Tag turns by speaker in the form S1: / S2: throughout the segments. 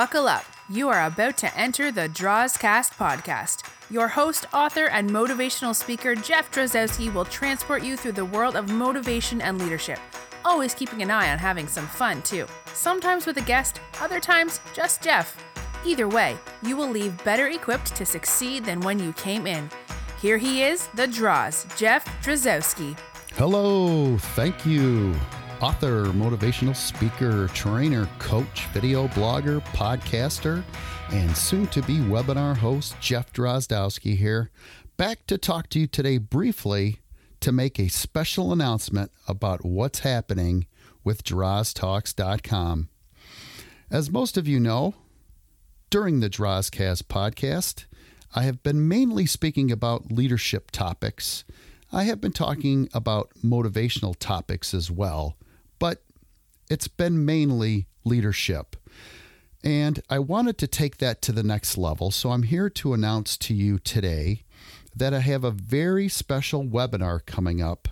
S1: Buckle up. You are about to enter the Drozcast podcast. Your host, author, and motivational speaker, Jeff Drozdowski, will transport you through the world of motivation and leadership, always keeping an eye on having some fun, too. Sometimes with a guest, other times just Jeff. Either way, you will leave better equipped to succeed than when you came in. Here he is, the Droz, Jeff Drozdowski.
S2: Hello, thank you. Author, motivational speaker, trainer, coach, video blogger, podcaster, and soon to be webinar host Jeff Drozdowski here. Back to talk to you today briefly to make a special announcement about what's happening with DrozTalks.com. As most of you know, during the Drozcast podcast, I have been mainly speaking about leadership topics. I have been talking about motivational topics as well, but it's been mainly leadership. And I wanted to take that to the next level, so I'm here to announce to you today that I have a very special webinar coming up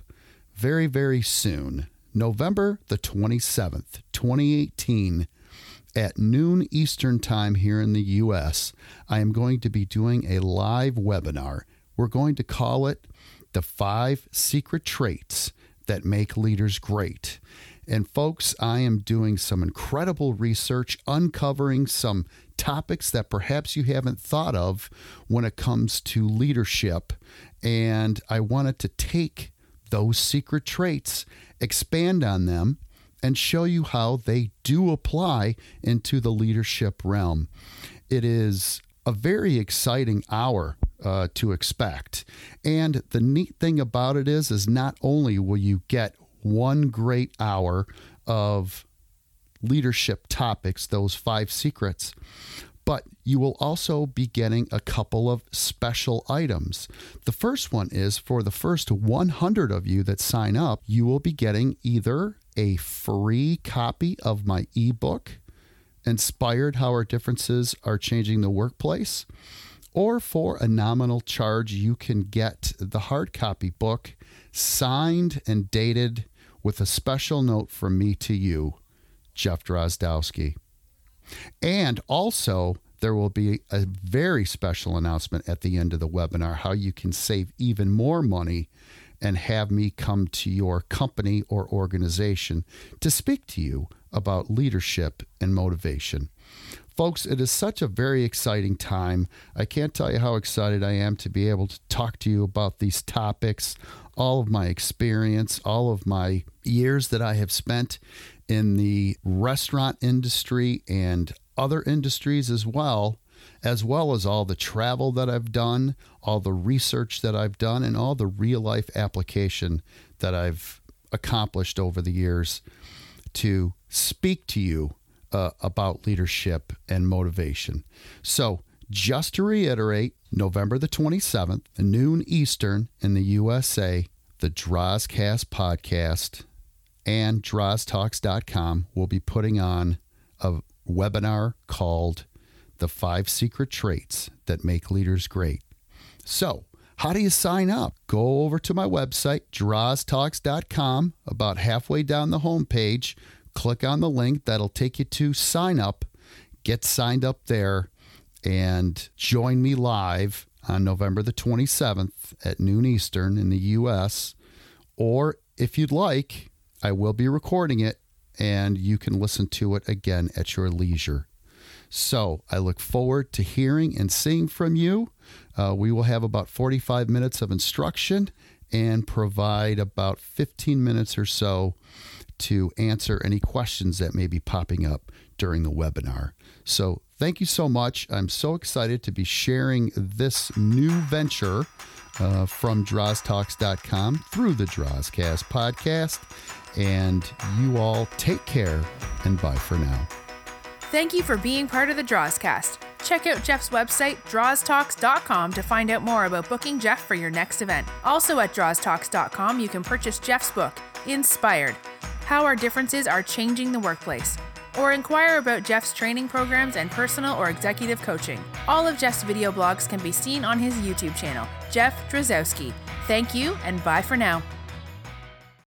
S2: very, very soon, November the 27th, 2018 at noon Eastern Time here in the US, I am going to be doing a live webinar. We're going to call it The Five Secret Traits That Make Leaders Great. And folks, I am doing some incredible research, uncovering some topics that perhaps you haven't thought of when it comes to leadership. And I wanted to take those secret traits, expand on them, and show you how they do apply into the leadership realm. It is a very exciting hour uh, to expect. And the neat thing about it is, is not only will you get one great hour of leadership topics, those five secrets, but you will also be getting a couple of special items. The first one is for the first 100 of you that sign up, you will be getting either a free copy of my ebook, Inspired How Our Differences Are Changing the Workplace, or for a nominal charge, you can get the hard copy book signed and dated with a special note from me to you, Jeff Drozdowski. And also, there will be a very special announcement at the end of the webinar how you can save even more money and have me come to your company or organization to speak to you about leadership and motivation. Folks, it is such a very exciting time. I can't tell you how excited I am to be able to talk to you about these topics, all of my experience, all of my years that I have spent in the restaurant industry and other industries as well as well as all the travel that I've done, all the research that I've done, and all the real life application that I've accomplished over the years to speak to you uh, about leadership and motivation. So, just to reiterate, November the 27th, noon Eastern in the USA, the Drozcast podcast and DrozTalks.com will be putting on a webinar called the five secret traits that make leaders great. So, how do you sign up? Go over to my website, droztalks.com, about halfway down the homepage. Click on the link that'll take you to sign up. Get signed up there and join me live on November the 27th at noon Eastern in the US. Or if you'd like, I will be recording it and you can listen to it again at your leisure. So I look forward to hearing and seeing from you. Uh, we will have about 45 minutes of instruction and provide about 15 minutes or so to answer any questions that may be popping up during the webinar. So thank you so much. I'm so excited to be sharing this new venture uh, from DrozTalks.com through the Drozcast podcast. And you all take care and bye for now.
S1: Thank you for being part of the Drozcast. Check out Jeff's website, droztalks.com, to find out more about booking Jeff for your next event. Also at droztalks.com, you can purchase Jeff's book, Inspired How Our Differences Are Changing the Workplace, or inquire about Jeff's training programs and personal or executive coaching. All of Jeff's video blogs can be seen on his YouTube channel, Jeff Drozdowski. Thank you, and bye for now.